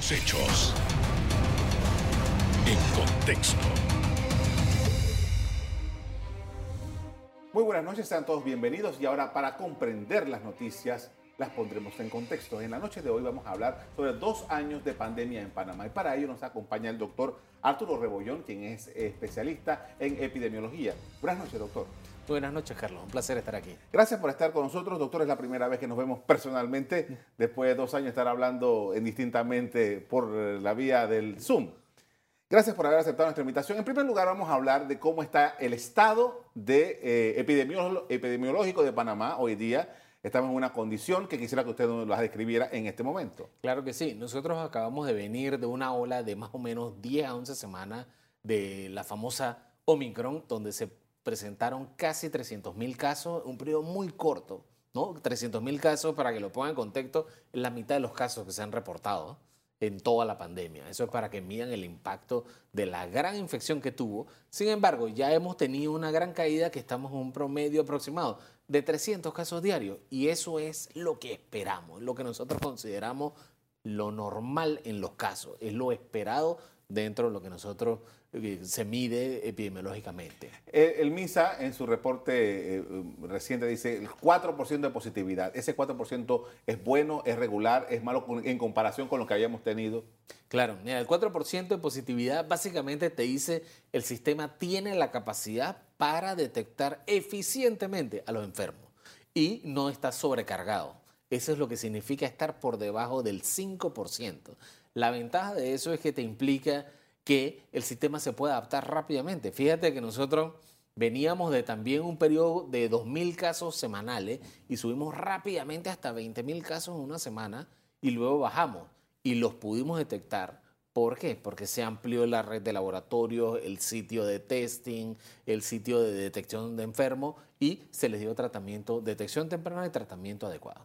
los hechos. En contexto. Muy buenas noches, sean todos bienvenidos y ahora para comprender las noticias las pondremos en contexto. En la noche de hoy vamos a hablar sobre dos años de pandemia en Panamá y para ello nos acompaña el doctor Arturo Rebollón, quien es especialista en epidemiología. Buenas noches, doctor. Buenas noches, Carlos. Un placer estar aquí. Gracias por estar con nosotros, doctor. Es la primera vez que nos vemos personalmente, después de dos años estar hablando indistintamente por la vía del Zoom. Gracias por haber aceptado nuestra invitación. En primer lugar, vamos a hablar de cómo está el estado de, eh, epidemiológico de Panamá hoy día estamos en una condición que quisiera que usted nos la describiera en este momento. Claro que sí. Nosotros acabamos de venir de una ola de más o menos 10 a 11 semanas de la famosa Omicron, donde se presentaron casi 300 mil casos, un periodo muy corto, ¿no? 300 mil casos, para que lo pongan en contexto, la mitad de los casos que se han reportado en toda la pandemia. Eso es para que midan el impacto de la gran infección que tuvo. Sin embargo, ya hemos tenido una gran caída que estamos en un promedio aproximado de 300 casos diarios y eso es lo que esperamos, lo que nosotros consideramos lo normal en los casos, es lo esperado dentro de lo que nosotros se mide epidemiológicamente. El, MISA en su reporte eh, reciente dice el 4% de positividad. ¿Ese 4% es bueno, es regular, es malo en comparación con lo que habíamos tenido? Claro, mira, el 4% de positividad básicamente te dice el sistema tiene la capacidad para detectar eficientemente a los enfermos y no está sobrecargado. Eso es lo que significa estar por debajo del 5%. La ventaja de eso es que te implica que el sistema se puede adaptar rápidamente. Fíjate que nosotros veníamos de también un periodo de 2.000 casos semanales y subimos rápidamente hasta 20.000 casos en una semana y luego bajamos y los pudimos detectar. ¿Por qué? Porque se amplió la red de laboratorios, el sitio de testing, el sitio de detección de enfermos y se les dio tratamiento, detección temprana y tratamiento adecuado.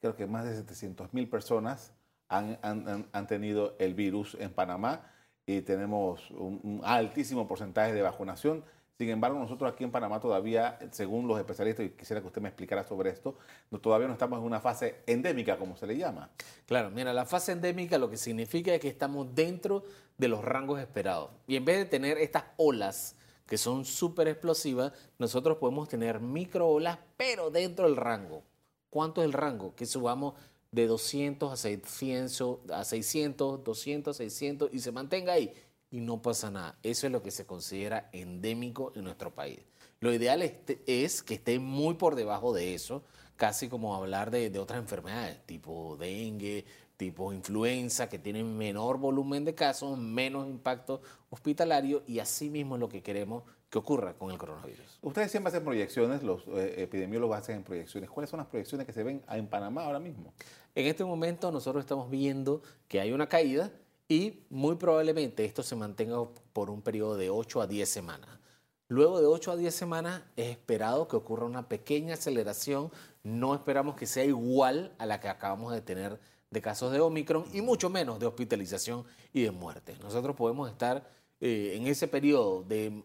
Creo que más de 700 mil personas han, tenido el virus en Panamá y tenemos un, altísimo porcentaje de vacunación. Sin embargo, nosotros aquí en Panamá todavía, según los especialistas, y quisiera que usted me explicara sobre esto, todavía no estamos en una fase endémica, como se le llama. Claro, mira, la fase endémica lo que significa es que estamos dentro de los rangos esperados. Y en vez de tener estas olas que son súper explosivas, nosotros podemos tener micro olas, pero dentro del rango. ¿Cuánto es el rango? Que subamos de 200 a 600, a 600, 200, 600 y se mantenga ahí y no pasa nada. Eso es lo que se considera endémico en nuestro país. Lo ideal es, que esté muy por debajo de eso, casi como hablar de, de otras enfermedades, tipo dengue, tipo influenza, que tienen menor volumen de casos, menos impacto hospitalario y así mismo es lo que queremos que ocurra con el coronavirus. Ustedes siempre hacen proyecciones, los eh, epidemiólogos hacen proyecciones. ¿Cuáles son las proyecciones que se ven en Panamá ahora mismo? En este momento nosotros estamos viendo que hay una caída y muy probablemente esto se mantenga por un periodo de 8 a 10 semanas. Luego de 8 a 10 semanas es esperado que ocurra una pequeña aceleración. No esperamos que sea igual a la que acabamos de tener de casos de Omicron y mucho menos de hospitalización y de muerte. Nosotros podemos estar eh, en ese periodo de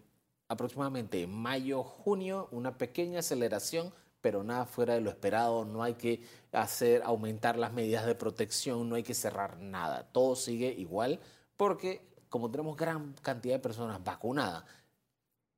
aproximadamente mayo, junio, una pequeña aceleración, pero nada fuera de lo esperado, no hay que hacer aumentar las medidas de protección, no hay que cerrar nada, todo sigue igual porque como tenemos gran cantidad de personas vacunadas,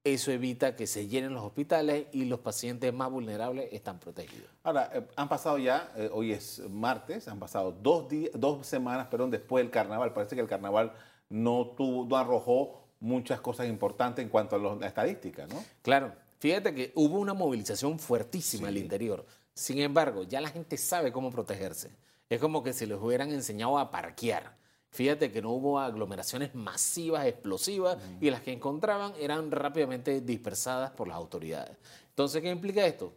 eso evita que se llenen los hospitales y los pacientes más vulnerables están protegidos. Ahora, eh, han pasado ya, eh, hoy es martes, han pasado dos, dos semanas perdón, después del carnaval. Parece que el carnaval no, tuvo, no arrojó muchas cosas importantes en cuanto a la estadística, ¿no? Claro. Fíjate que hubo una movilización fuertísima al interior. Sin embargo, ya la gente sabe cómo protegerse. Es como que si les hubieran enseñado a parquear. Fíjate que no hubo aglomeraciones masivas, explosivas, y las que encontraban eran rápidamente dispersadas por las autoridades. Entonces, ¿qué implica esto?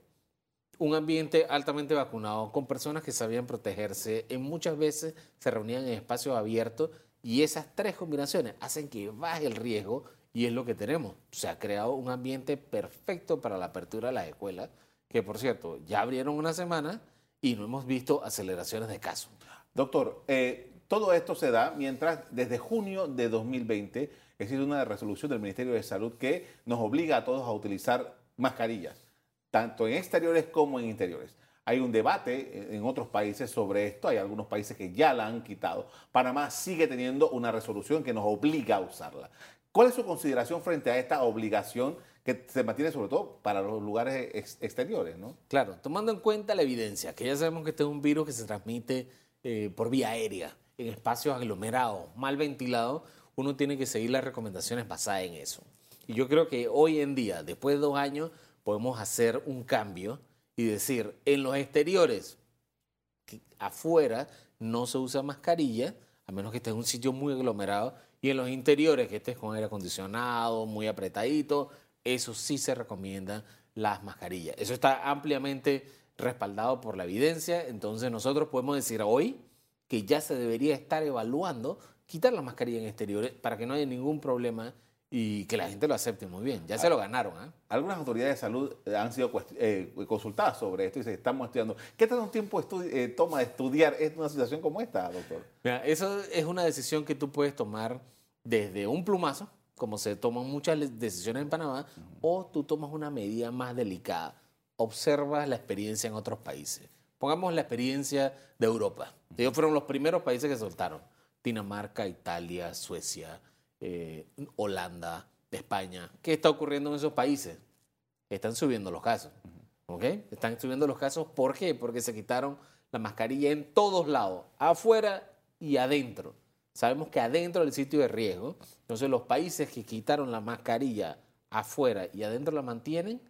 Un ambiente altamente vacunado, con personas que sabían protegerse, en muchas veces se reunían en espacios abiertos y esas tres combinaciones hacen que baje el riesgo y es lo que tenemos. Se ha creado un ambiente perfecto para la apertura de las escuelas, que por cierto, ya abrieron una semana y no hemos visto aceleraciones de casos. Doctor, eh, todo esto se da mientras desde junio de 2020 existe una resolución del Ministerio de Salud que nos obliga a todos a utilizar mascarillas, tanto en exteriores como en interiores. Hay un debate en otros países sobre esto, hay algunos países que ya la han quitado. Panamá sigue teniendo una resolución que nos obliga a usarla. ¿Cuál es su consideración frente a esta obligación que se mantiene sobre todo para los lugares exteriores? ¿no? Claro, tomando en cuenta la evidencia, que ya sabemos que este es un virus que se transmite eh, por vía aérea, en espacios aglomerados, mal ventilados, uno tiene que seguir las recomendaciones basadas en eso. Y yo creo que hoy en día, después de dos años, podemos hacer un cambio y decir, en los exteriores, afuera no se usa mascarilla, a menos que esté en un sitio muy aglomerado, y en los interiores, que estés con aire acondicionado, muy apretadito, eso sí se recomienda las mascarillas. Eso está ampliamente respaldado por la evidencia, entonces nosotros podemos decir hoy que ya se debería estar evaluando quitar la mascarilla en exteriores para que no haya ningún problema y que la gente lo acepte muy bien. Ya se lo ganaron. ¿eh? Algunas autoridades de salud han sido eh, consultadas sobre esto y se estamos estudiando. ¿Qué tanto tiempo eh, toma de estudiar una situación como esta, doctor? Mira, eso es una decisión que tú puedes tomar desde un plumazo, como se toman muchas decisiones en Panamá, o tú tomas una medida más delicada. Observas la experiencia en otros países. Pongamos la experiencia de Europa. Ellos fueron los primeros países que soltaron. Dinamarca, Italia, Suecia, eh, Holanda, España. ¿Qué está ocurriendo en esos países? Están subiendo los casos. ¿Ok? Están subiendo los casos. ¿Por qué? Porque se quitaron la mascarilla en todos lados, afuera y adentro. Sabemos que adentro del sitio de riesgo, entonces los países que quitaron la mascarilla afuera y adentro la mantienen,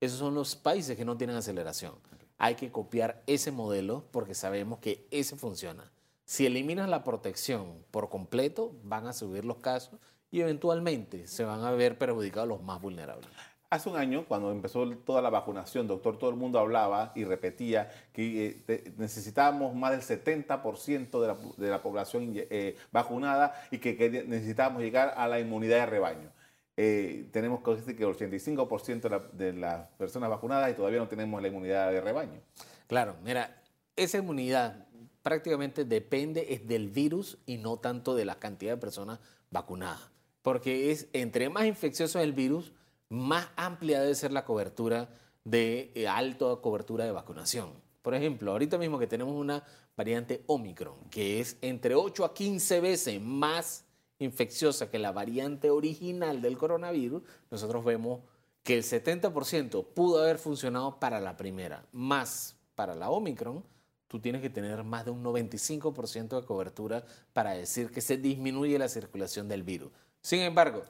esos son los países que no tienen aceleración. Hay que copiar ese modelo porque sabemos que ese funciona. Si eliminas la protección por completo, van a subir los casos y eventualmente se van a ver perjudicados los más vulnerables. Hace un año, cuando empezó toda la vacunación, doctor, todo el mundo hablaba y repetía que eh, necesitábamos más del 70% de la, de la, población eh, vacunada y que, necesitábamos llegar a la inmunidad de rebaño. Eh, tenemos que decir que el 85% de, de las personas vacunadas y todavía no tenemos la inmunidad de rebaño. Claro, mira, esa inmunidad prácticamente depende es del virus y no tanto de la cantidad de personas vacunadas. Porque es entre más infeccioso el virus, más amplia debe ser la cobertura de eh, alta cobertura de vacunación. Por ejemplo, ahorita mismo que tenemos una variante Omicron, que es entre 8 a 15 veces más infecciosa que la variante original del coronavirus, nosotros vemos que el 70% pudo haber funcionado para la primera, más para la Omicron, tú tienes que tener más de un 95% de cobertura para decir que se disminuye la circulación del virus. Sin embargo,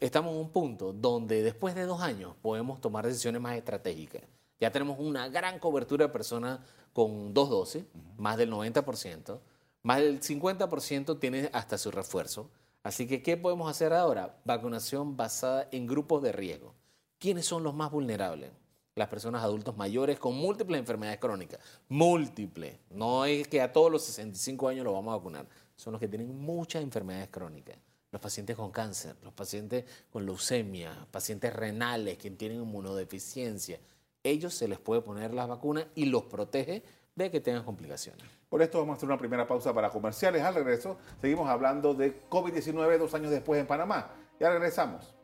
estamos en un punto donde después de dos años podemos tomar decisiones más estratégicas. Ya tenemos una gran cobertura de personas con dos dosis, más del 90%, más del 50% tiene hasta su refuerzo. Así que, ¿qué podemos hacer ahora? Vacunación basada en grupos de riesgo. ¿Quiénes son los más vulnerables? Las personas adultos mayores con múltiples enfermedades crónicas. Múltiples. No es que a todos los 65 años lo vamos a vacunar. Son los que tienen muchas enfermedades crónicas. Los pacientes con cáncer, los pacientes con leucemia, pacientes renales que tienen inmunodeficiencia. Ellos se les puede poner la vacuna y los protege de que tengan complicaciones. Por esto vamos a hacer una primera pausa para comerciales. Al regreso seguimos hablando de COVID-19 dos años después en Panamá. Ya regresamos.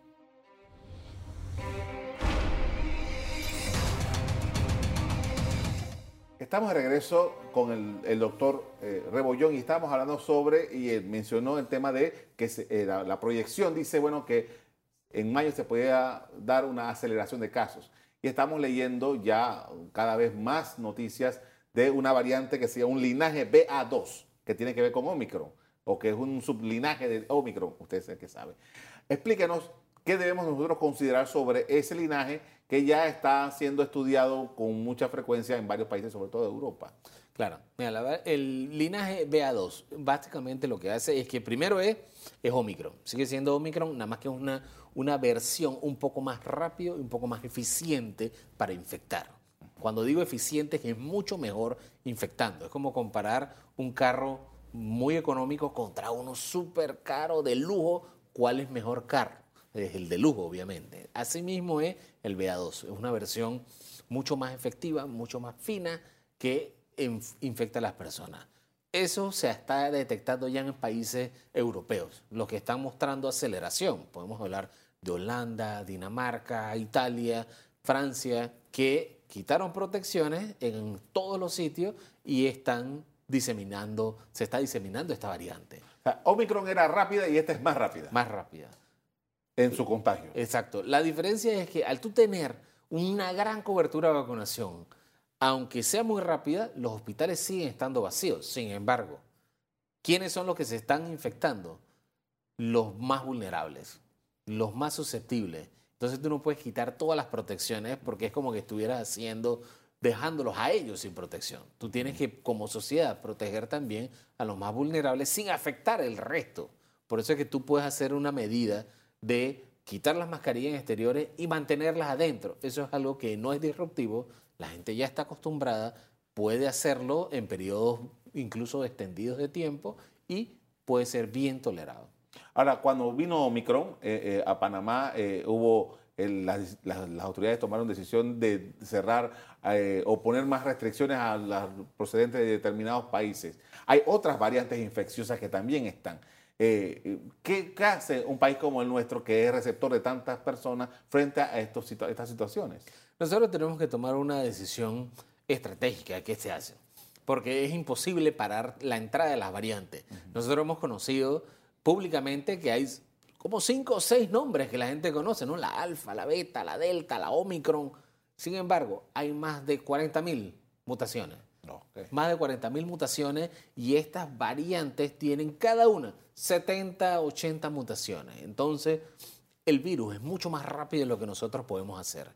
Estamos de regreso con el, doctor eh, Rebollón y estamos hablando sobre, y él mencionó el tema de que eh, la, proyección dice, bueno, que en mayo se podía dar una aceleración de casos. Y estamos leyendo ya cada vez más noticias de una variante que sea un linaje BA2, que tiene que ver con Omicron, o que es un sublinaje de Omicron, usted es el que sabe. Explíquenos qué debemos nosotros considerar sobre ese linaje que ya está siendo estudiado con mucha frecuencia en varios países, sobre todo de Europa. Claro, mira, el linaje BA2 básicamente lo que hace es que primero es, es Omicron, sigue siendo Omicron, nada más que una, una versión un poco más rápido y un poco más eficiente para infectar. Cuando digo eficiente es que es mucho mejor infectando. Es como comparar un carro muy económico contra uno súper caro de lujo. ¿Cuál es mejor carro? es el de lujo, obviamente. Asimismo es el BA2, es una versión mucho más efectiva, mucho más fina que infecta a las personas. Eso se está detectando ya en países europeos, los que están mostrando aceleración. Podemos hablar de Holanda, Dinamarca, Italia, Francia, que, quitaron protecciones en todos los sitios y están diseminando, se está diseminando esta variante. O sea, Omicron era rápida y esta es más rápida Más rápida. En su contagio. Exacto. La diferencia es que al tú tener una gran cobertura de vacunación, aunque sea muy rápida, los hospitales siguen estando vacíos. Sin embargo, ¿quiénes son los que se están infectando? Los más vulnerables, los más susceptibles. Entonces tú no puedes quitar todas las protecciones porque es como que estuvieras haciendo, dejándolos a ellos sin protección. Tú tienes que, como sociedad, proteger también a los más vulnerables sin afectar el resto. Por eso es que tú puedes hacer una medida de quitar las mascarillas en exteriores y mantenerlas adentro. Eso es algo que no es disruptivo, la gente ya está acostumbrada, puede hacerlo en periodos incluso extendidos de tiempo y puede ser bien tolerado. Ahora, cuando vino Omicron eh, eh, a Panamá, eh, hubo las, las- autoridades tomaron decisión de cerrar o poner más restricciones a las procedentes de determinados países. Hay otras variantes infecciosas que también están. Eh, ¿qué, qué hace un país como el nuestro, que es receptor de tantas personas, frente a estos, estas situaciones? Nosotros tenemos que tomar una decisión estratégica. ¿Qué se hace? Porque es imposible parar la entrada de las variantes. Nosotros hemos conocido públicamente que hay como cinco o seis nombres que la gente conoce, ¿no? La alfa, la beta, la delta, la omicron. Sin embargo, hay más de 40.000 mutaciones. No, ok. Más de 40.000 mutaciones y estas variantes tienen cada una 70, 80 mutaciones. Entonces, el virus es mucho más rápido de lo que nosotros podemos hacer.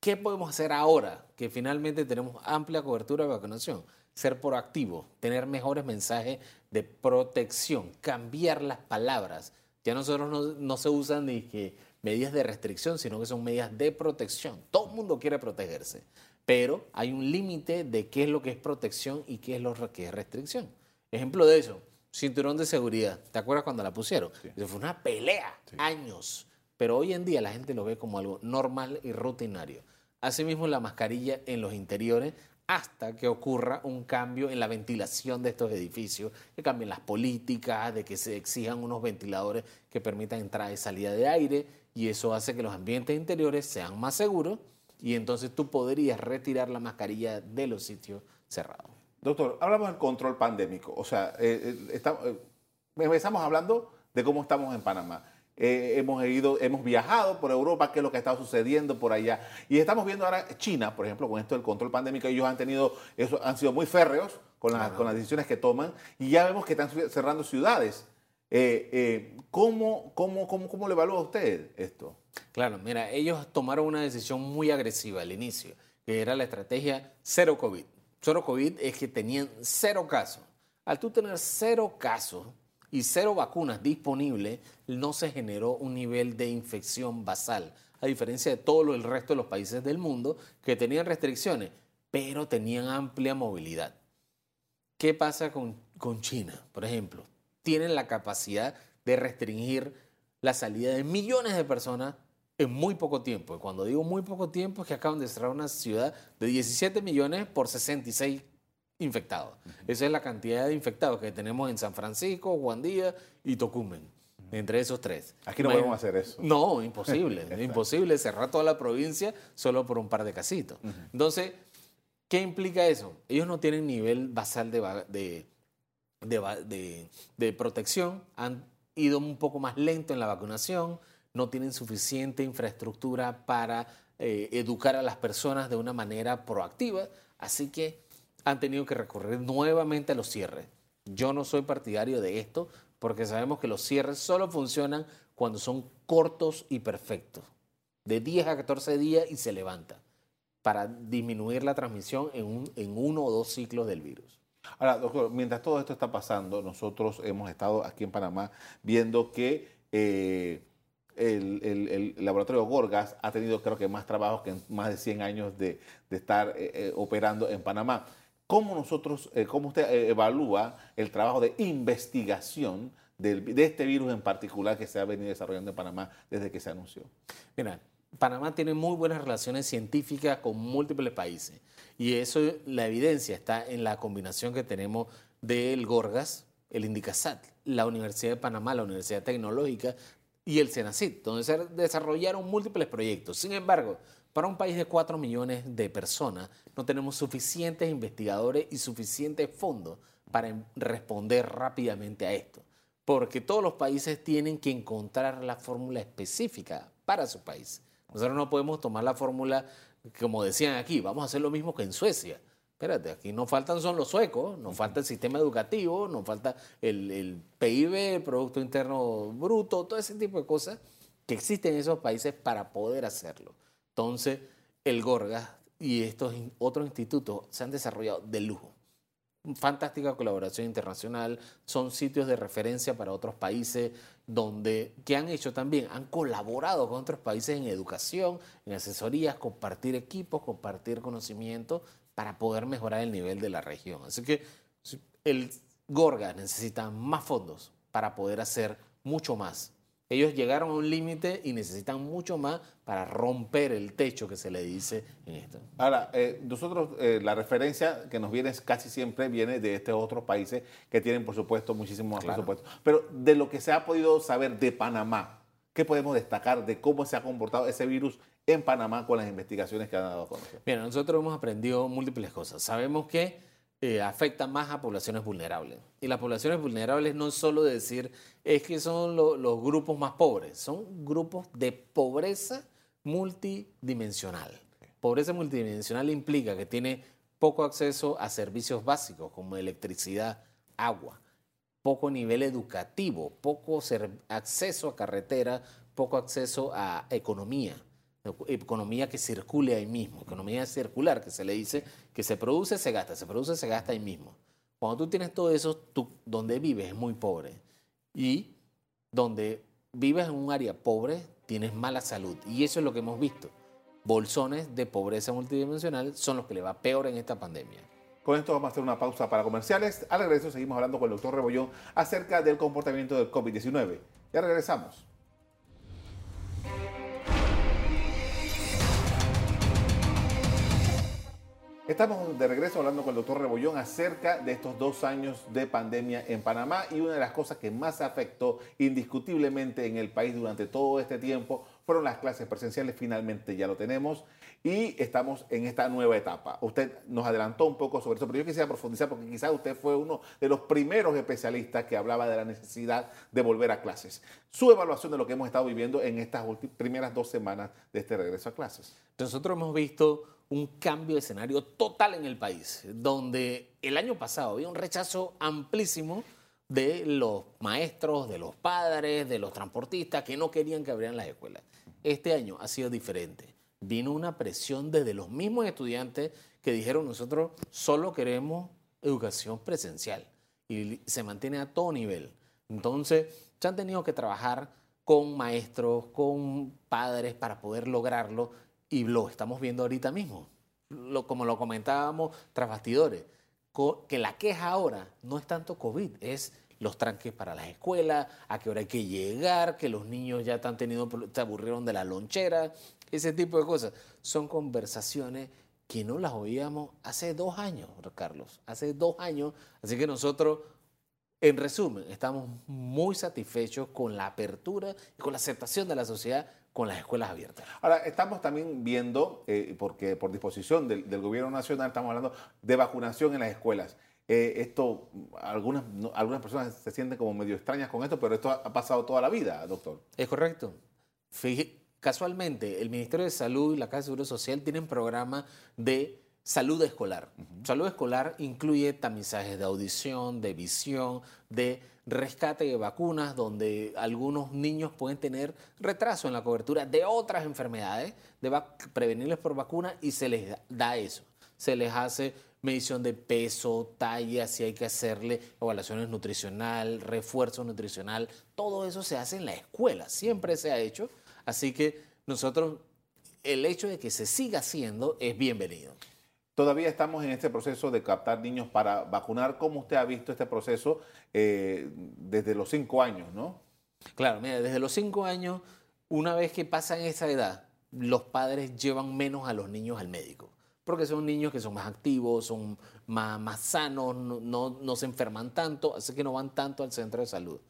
¿Qué podemos hacer ahora que finalmente tenemos amplia cobertura de vacunación? Ser proactivos, tener mejores mensajes de protección, cambiar las palabras. Ya nosotros no, no se usan ni que medidas de restricción, sino que son medidas de protección. Todo el mundo quiere protegerse, pero hay un límite de qué es lo que es protección y qué es lo que es restricción. Ejemplo de eso, cinturón de seguridad. ¿Te acuerdas cuando la pusieron? Eso fue una pelea, años. Pero hoy en día la gente lo ve como algo normal y rutinario. Asimismo, la mascarilla en los interiores hasta que ocurra un cambio en la ventilación de estos edificios, que cambien las políticas, de que se exijan unos ventiladores que permitan entrada y salida de aire, y eso hace que los ambientes interiores sean más seguros, y entonces tú podrías retirar la mascarilla de los sitios cerrados. Doctor, hablamos del control pandémico. O sea, eh, eh, está- eh, empezamos hablando de cómo estamos en Panamá. Eh, hemos ido, hemos viajado por Europa, qué es lo que ha estado sucediendo por allá. Y estamos viendo ahora China, por ejemplo, con esto del control pandémico, ellos han tenido, eso, han sido muy férreos con, las- con las decisiones que toman y ya vemos que están cerrando ciudades. Eh, eh, ¿cómo, cómo, cómo, ¿Cómo le evalúa usted esto? Claro, mira, ellos tomaron una decisión muy agresiva al inicio, que era la estrategia cero COVID. Cero COVID es que tenían cero casos. Al tú tener cero casos y cero vacunas disponibles, no se generó un nivel de infección basal, a diferencia de todo el resto de los países del mundo que tenían restricciones, pero tenían amplia movilidad. ¿Qué pasa con, con China, por ejemplo? Tienen la capacidad de restringir la salida de millones de personas en muy poco tiempo. Y cuando digo muy poco tiempo es que acaban de cerrar una ciudad de 17 millones por 66 infectados. Esa es la cantidad de infectados que tenemos en San Francisco, Juan Díaz y Tocumen. Entre esos tres. Aquí no podemos hacer eso. no, imposible. imposible cerrar toda la provincia solo por un par de casitos. Entonces, ¿qué implica eso? Ellos no tienen nivel basal de, de protección, han ido un poco más lento en la vacunación, no tienen suficiente infraestructura para eh, educar a las personas de una manera proactiva, así que han tenido que recurrir nuevamente a los cierres. Yo no soy partidario de esto porque sabemos que los cierres solo funcionan cuando son cortos y perfectos, de 10 a 14 días y se levanta, para disminuir la transmisión en, un- en uno o dos ciclos del virus. Ahora, doctor, mientras todo esto está pasando, nosotros hemos estado aquí en Panamá viendo que eh, el, laboratorio Gorgas ha tenido, creo que, más trabajos que en más de 100 años de, estar eh, eh, operando en Panamá. ¿Cómo nosotros, cómo usted evalúa el trabajo de investigación del- de este virus en particular que se ha venido desarrollando en Panamá desde que se anunció? Mira, Panamá tiene muy buenas relaciones científicas con múltiples países y eso, la evidencia está en la combinación que tenemos del Gorgas, el Indicasat, la Universidad de Panamá, la Universidad Tecnológica y el CENACIT, donde se desarrollaron múltiples proyectos. Sin embargo, Para un país de 4 millones de personas, no tenemos suficientes investigadores y suficientes fondos para responder rápidamente a esto. Porque todos los países tienen que encontrar la fórmula específica para su país. Nosotros no podemos tomar la fórmula, como decían aquí, vamos a hacer lo mismo que en Suecia. Espérate, aquí no faltan son los suecos, nos falta el sistema educativo, nos falta el, el PIB, el Producto Interno Bruto, todo ese tipo de cosas que existen en esos países para poder hacerlo. Entonces, el Gorgas y estos otros institutos se han desarrollado de lujo. Fantástica colaboración internacional, son sitios de referencia para otros países donde, que han hecho también, han colaborado con otros países en educación, en asesorías, compartir equipos, compartir conocimiento para poder mejorar el nivel de la región. Así que el Gorgas necesita más fondos para poder hacer mucho más. Ellos llegaron a un límite y necesitan mucho más para romper el techo que se le dice en esto. Ahora, eh, nosotros, eh, la referencia que nos viene casi siempre viene de estos otros países que tienen, por supuesto, muchísimo más Claro. presupuesto. Pero de lo que se ha podido saber de Panamá, ¿qué podemos destacar de cómo se ha comportado ese virus en Panamá con las investigaciones que han dado a conocer? Mira, nosotros hemos aprendido múltiples cosas. Sabemos que eh, afecta más a poblaciones vulnerables. Y las poblaciones vulnerables no solo decir es que son lo- los grupos más pobres, son grupos de pobreza multidimensional. Pobreza multidimensional implica que tiene poco acceso a servicios básicos como electricidad, agua, poco nivel educativo, poco acceso a carretera, poco acceso a economía, economía que circule ahí mismo, economía circular, que se le dice que se produce, se gasta, se produce, se gasta ahí mismo. Cuando tú tienes todo eso, tú, donde vives es muy pobre. Y donde vives en un área pobre, tienes mala salud. Y eso es lo que hemos visto. Bolsones de pobreza multidimensional son los que le va peor en esta pandemia. Con esto vamos a hacer una pausa para comerciales. Al regreso seguimos hablando con el doctor Rebollón acerca del comportamiento del COVID-19. Ya regresamos. Estamos de regreso hablando con el doctor Rebollón acerca de estos dos años de pandemia en Panamá y una de las cosas que más afectó indiscutiblemente en el país durante todo este tiempo fueron las clases presenciales. Finalmente ya lo tenemos y estamos en esta nueva etapa. Usted nos adelantó un poco sobre eso, pero yo quisiera profundizar porque quizás usted fue uno de los primeros especialistas que hablaba de la necesidad de volver a clases. Su evaluación de lo que hemos estado viviendo en estas primeras dos semanas de este regreso a clases. Nosotros hemos visto un cambio de escenario total en el país, donde el año pasado había un rechazo amplísimo de los maestros, de los padres, de los transportistas que no querían que abrieran las escuelas. Este año ha sido diferente. Vino una presión desde los mismos estudiantes que dijeron nosotros solo queremos educación presencial y se mantiene a todo nivel. Entonces, se han tenido que trabajar con maestros, con padres para poder lograrlo y lo estamos viendo ahorita mismo. Lo, como lo comentábamos tras bastidores, que la queja ahora no es tanto COVID, es los tranques para las escuelas, a qué hora hay que llegar, que los niños ya están teniendo, se aburrieron de la lonchera, ese tipo de cosas. Son conversaciones que no las oíamos hace dos años, Carlos, hace dos años. Así que nosotros, en resumen, estamos muy satisfechos con la apertura y con la aceptación de la sociedad con las escuelas abiertas. Ahora, estamos también viendo, eh, porque por disposición del, del gobierno nacional, estamos hablando de vacunación en las escuelas. Eh, esto, algunas, no- algunas personas se sienten como medio extrañas con esto, pero esto ha, pasado toda la vida, doctor. Es correcto. Casualmente, el Ministerio de Salud y la Casa de Seguro Social tienen programas de salud escolar. Salud escolar incluye tamizajes de audición, de visión, de rescate de vacunas, donde algunos niños pueden tener retraso en la cobertura de otras enfermedades, de prevenirles por vacuna y se les da- da eso. Se les hace medición de peso, talla, si hay que hacerle evaluaciones nutricional, refuerzo nutricional, todo eso se hace en la escuela, siempre se ha hecho, así que nosotros, el hecho de que se siga haciendo es bienvenido. Todavía estamos en este proceso de captar niños para vacunar. ¿Cómo usted ha visto este proceso eh, desde los cinco años, no? Claro, mira, desde los cinco años, una vez que pasan esa edad, los padres llevan menos a los niños al médico, porque son niños que son más activos, son más, sanos, no, no- no se enferman tanto, así que no van tanto al centro de salud.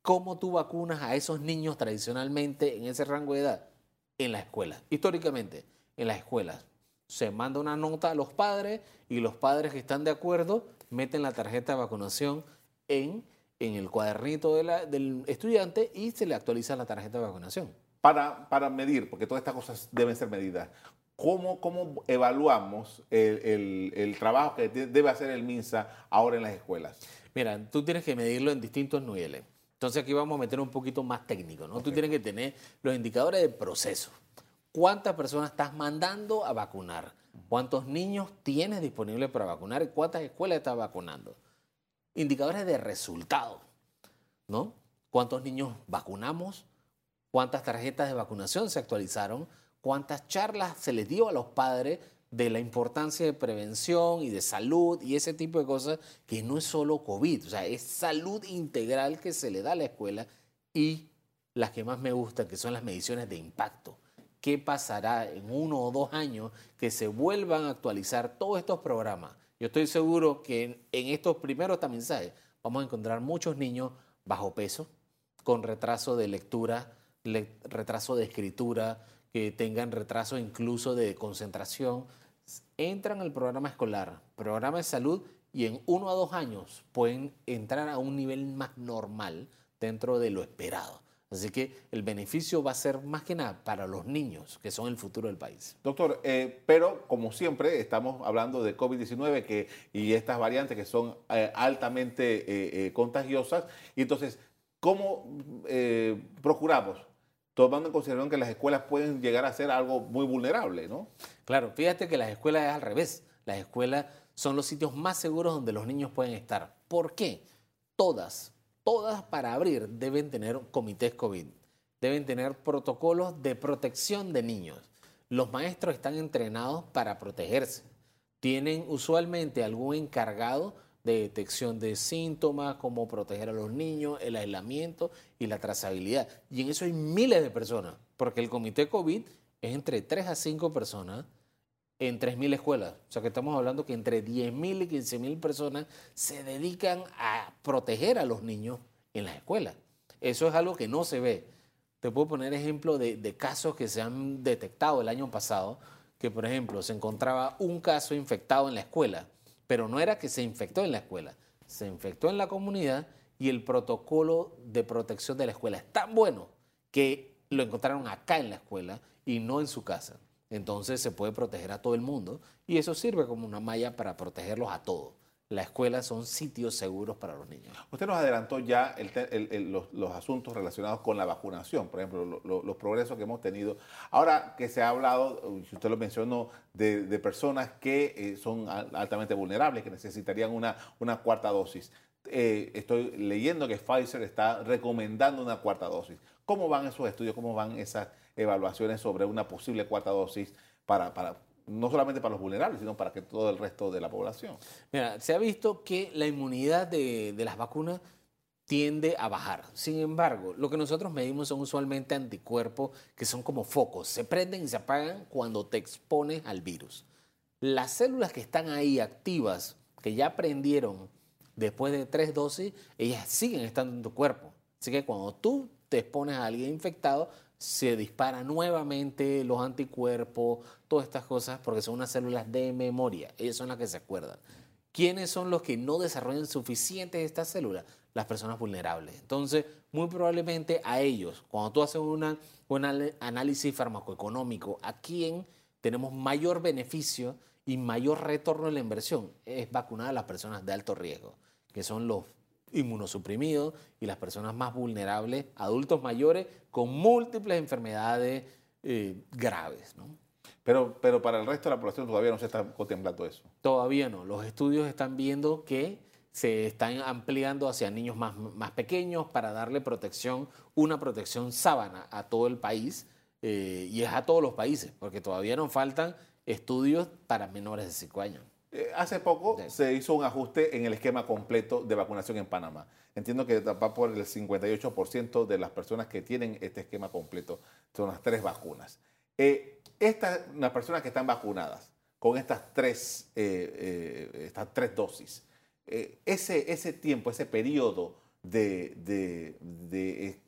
¿Cómo tú vacunas a esos niños tradicionalmente en ese rango de edad? en la escuela. Históricamente, en las escuelas se manda una nota a los padres y los padres que están de acuerdo meten la tarjeta de vacunación en, en el cuadernito de la- del estudiante y se le actualiza la tarjeta de vacunación. Para, para medir, porque todas estas cosas deben ser medidas, ¿cómo, cómo evaluamos el, el- el trabajo que de- debe hacer el MINSA ahora en las escuelas? Mira, tú tienes que medirlo en distintos niveles. Entonces aquí vamos a meter un poquito más técnico, ¿no? Tú tienes que tener los indicadores del proceso. ¿Cuántas personas estás mandando a vacunar? ¿Cuántos niños tienes disponibles para vacunar? ¿Y cuántas escuelas estás vacunando? Indicadores de resultado, ¿no? ¿Cuántos niños vacunamos? ¿Cuántas tarjetas de vacunación se actualizaron? ¿Cuántas charlas se les dio a los padres de la importancia de prevención y de salud y ese tipo de cosas que no es solo COVID, o sea, es salud integral que se le da a la escuela y las que más me gustan, que son las mediciones de impacto. ¿Qué pasará en uno o dos años que se vuelvan a actualizar todos estos programas? Yo estoy seguro que en, en estos primeros tamizajes vamos a encontrar muchos niños bajo peso, con retraso de lectura, le- retraso de escritura, que tengan retraso incluso de concentración, entran al programa escolar, programa de salud, y en uno a dos años pueden entrar a un nivel más normal dentro de lo esperado. Así que el beneficio va a ser más que nada para los niños, que son el futuro del país. Doctor, eh, pero como siempre estamos hablando de COVID-19 que, y estas variantes que son eh, altamente eh, contagiosas. Y entonces, ¿cómo procuramos, tomando en consideración que las escuelas pueden llegar a ser algo muy vulnerable, ¿no? Claro, fíjate que las escuelas es al revés. Las escuelas son los sitios más seguros donde los niños pueden estar. ¿Por qué? Todas, todas para abrir deben tener comités COVID, deben tener protocolos de protección de niños. Los maestros están entrenados para protegerse. Tienen usualmente algún encargado de detección de síntomas, cómo proteger a los niños, el aislamiento y la trazabilidad. Y en eso hay miles de personas, porque el comité COVID es entre 3 a 5 personas en 3.000 escuelas. O sea que estamos hablando que entre 10.000 y 15.000 personas se dedican a proteger a los niños en las escuelas. Eso es algo que no se ve. Te puedo poner ejemplo de, de casos que se han detectado el año pasado, que por ejemplo se encontraba un caso infectado en la escuela, pero no era que se infectó en la escuela, se infectó en la comunidad y el protocolo de protección de la escuela es tan bueno que lo encontraron acá en la escuela y no en su casa. Entonces se puede proteger a todo el mundo y eso sirve como una malla para protegerlos a todos. La escuela son sitios seguros para los niños. Usted nos adelantó ya el el- los, asuntos relacionados con la vacunación, por ejemplo, lo- lo- los progresos que hemos tenido. Ahora que se ha hablado, usted lo mencionó, de, personas que eh, son al- altamente vulnerables, que necesitarían una, una cuarta dosis. Eh, estoy leyendo que Pfizer está recomendando una cuarta dosis. ¿Cómo van esos estudios? ¿Cómo van esas evaluaciones sobre una posible cuarta dosis para, para no solamente para los vulnerables, sino para que todo el resto de la población? Mira, se ha visto que la inmunidad de, de las vacunas tiende a bajar. Sin embargo, lo que nosotros medimos son usualmente anticuerpos que son como focos, se prenden y se apagan cuando te expones al virus. Las células que están ahí activas, que ya prendieron después de tres dosis, ellas siguen estando en tu cuerpo. Así que cuando tú te expones a alguien infectado, se disparan nuevamente los anticuerpos, todas estas cosas, porque son unas células de memoria. Ellas son las que se acuerdan. ¿Quiénes son los que no desarrollan suficientes estas células? Las personas vulnerables. Entonces, muy probablemente a ellos, cuando tú haces un análisis farmacoeconómico, ¿a quién tenemos mayor beneficio y mayor retorno en la inversión? Es vacunar a las personas de alto riesgo, que son los inmunosuprimidos y las personas más vulnerables, adultos mayores con múltiples enfermedades eh, graves. ¿no? Pero, pero para el resto de la población todavía no se está contemplando eso. Todavía no. Los estudios están viendo que se están ampliando hacia niños más, más pequeños para darle protección, una protección sábana a todo el país eh, y es a todos los países, porque todavía nos faltan estudios para menores de 5 años. Eh, hace poco Sí. se hizo un ajuste en el esquema completo de vacunación en Panamá. Entiendo que va por el 58% de las personas que tienen este esquema completo. Son las tres vacunas. Eh, estas, las personas que están vacunadas con estas tres, eh, estas tres dosis, ese, ese tiempo, ese periodo de, de- de-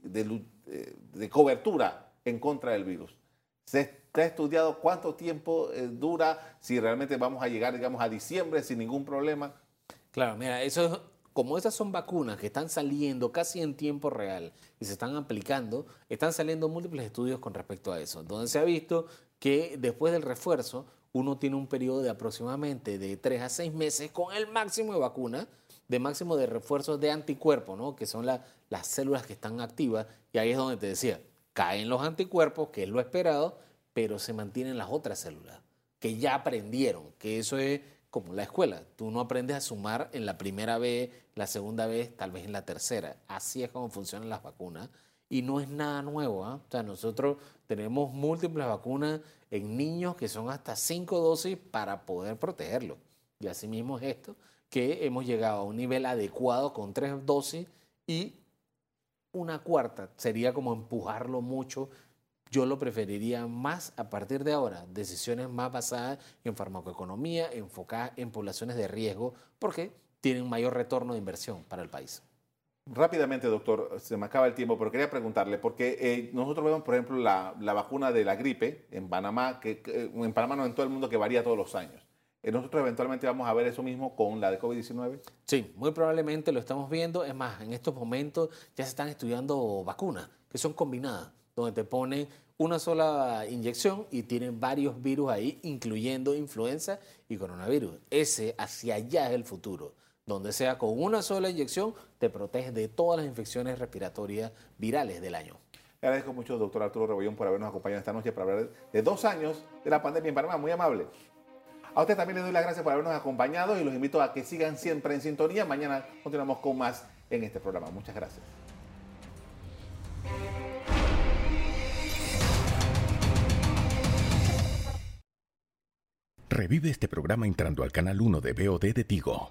de cobertura en contra del virus, ¿Se está estudiado cuánto tiempo eh, dura? Si realmente vamos a llegar, digamos, a diciembre sin ningún problema. Claro, mira, eso es, como esas son vacunas que están saliendo casi en tiempo real y se están aplicando, están saliendo múltiples estudios con respecto a eso, donde se ha visto que después del refuerzo uno tiene un periodo de aproximadamente de 3 a 6 meses con el máximo de vacuna, de máximo de refuerzos de anticuerpos, ¿no? que son las células que están activas, y ahí es donde te decía, caen los anticuerpos, que es lo esperado, pero se mantienen las otras células, que ya aprendieron, que eso es como la escuela, tú no aprendes a sumar en la primera vez, la segunda vez, tal vez en la tercera, así es como funcionan las vacunas, y no es nada nuevo. ¿ah? O sea, nosotros tenemos múltiples vacunas en niños que son hasta cinco dosis para poder protegerlos. Y así mismo es esto, que hemos llegado a un nivel adecuado con tres dosis y una cuarta sería como empujarlo mucho. Yo lo preferiría más a partir de ahora, decisiones más basadas en farmacoeconomía, enfocadas en poblaciones de riesgo, porque tienen mayor retorno de inversión para el país. Rápidamente, doctor, se me acaba el tiempo, pero quería preguntarle, porque eh, nosotros vemos, por ejemplo, la, vacuna de la gripe en Panamá, que, en Panamá no en todo el mundo, que varía todos los años. Eh, ¿Nosotros eventualmente vamos a ver eso mismo con la de COVID-19? Sí, muy probablemente lo estamos viendo. Es más, en estos momentos ya se están estudiando vacunas que son combinadas, donde te ponen una sola inyección y tienen varios virus ahí, incluyendo influenza y coronavirus. Ese hacia allá es el futuro donde sea con una sola inyección, te protege de todas las infecciones respiratorias virales del año. Le agradezco mucho, doctor Arturo Rebollón, por habernos acompañado esta noche para hablar de dos años de la pandemia en Panamá. Muy amable. A usted también le doy las gracias por habernos acompañado y los invito a que sigan siempre en sintonía. Mañana continuamos con más en este programa. Muchas gracias. Revive este programa entrando al canal 1 de BOD de Tigo.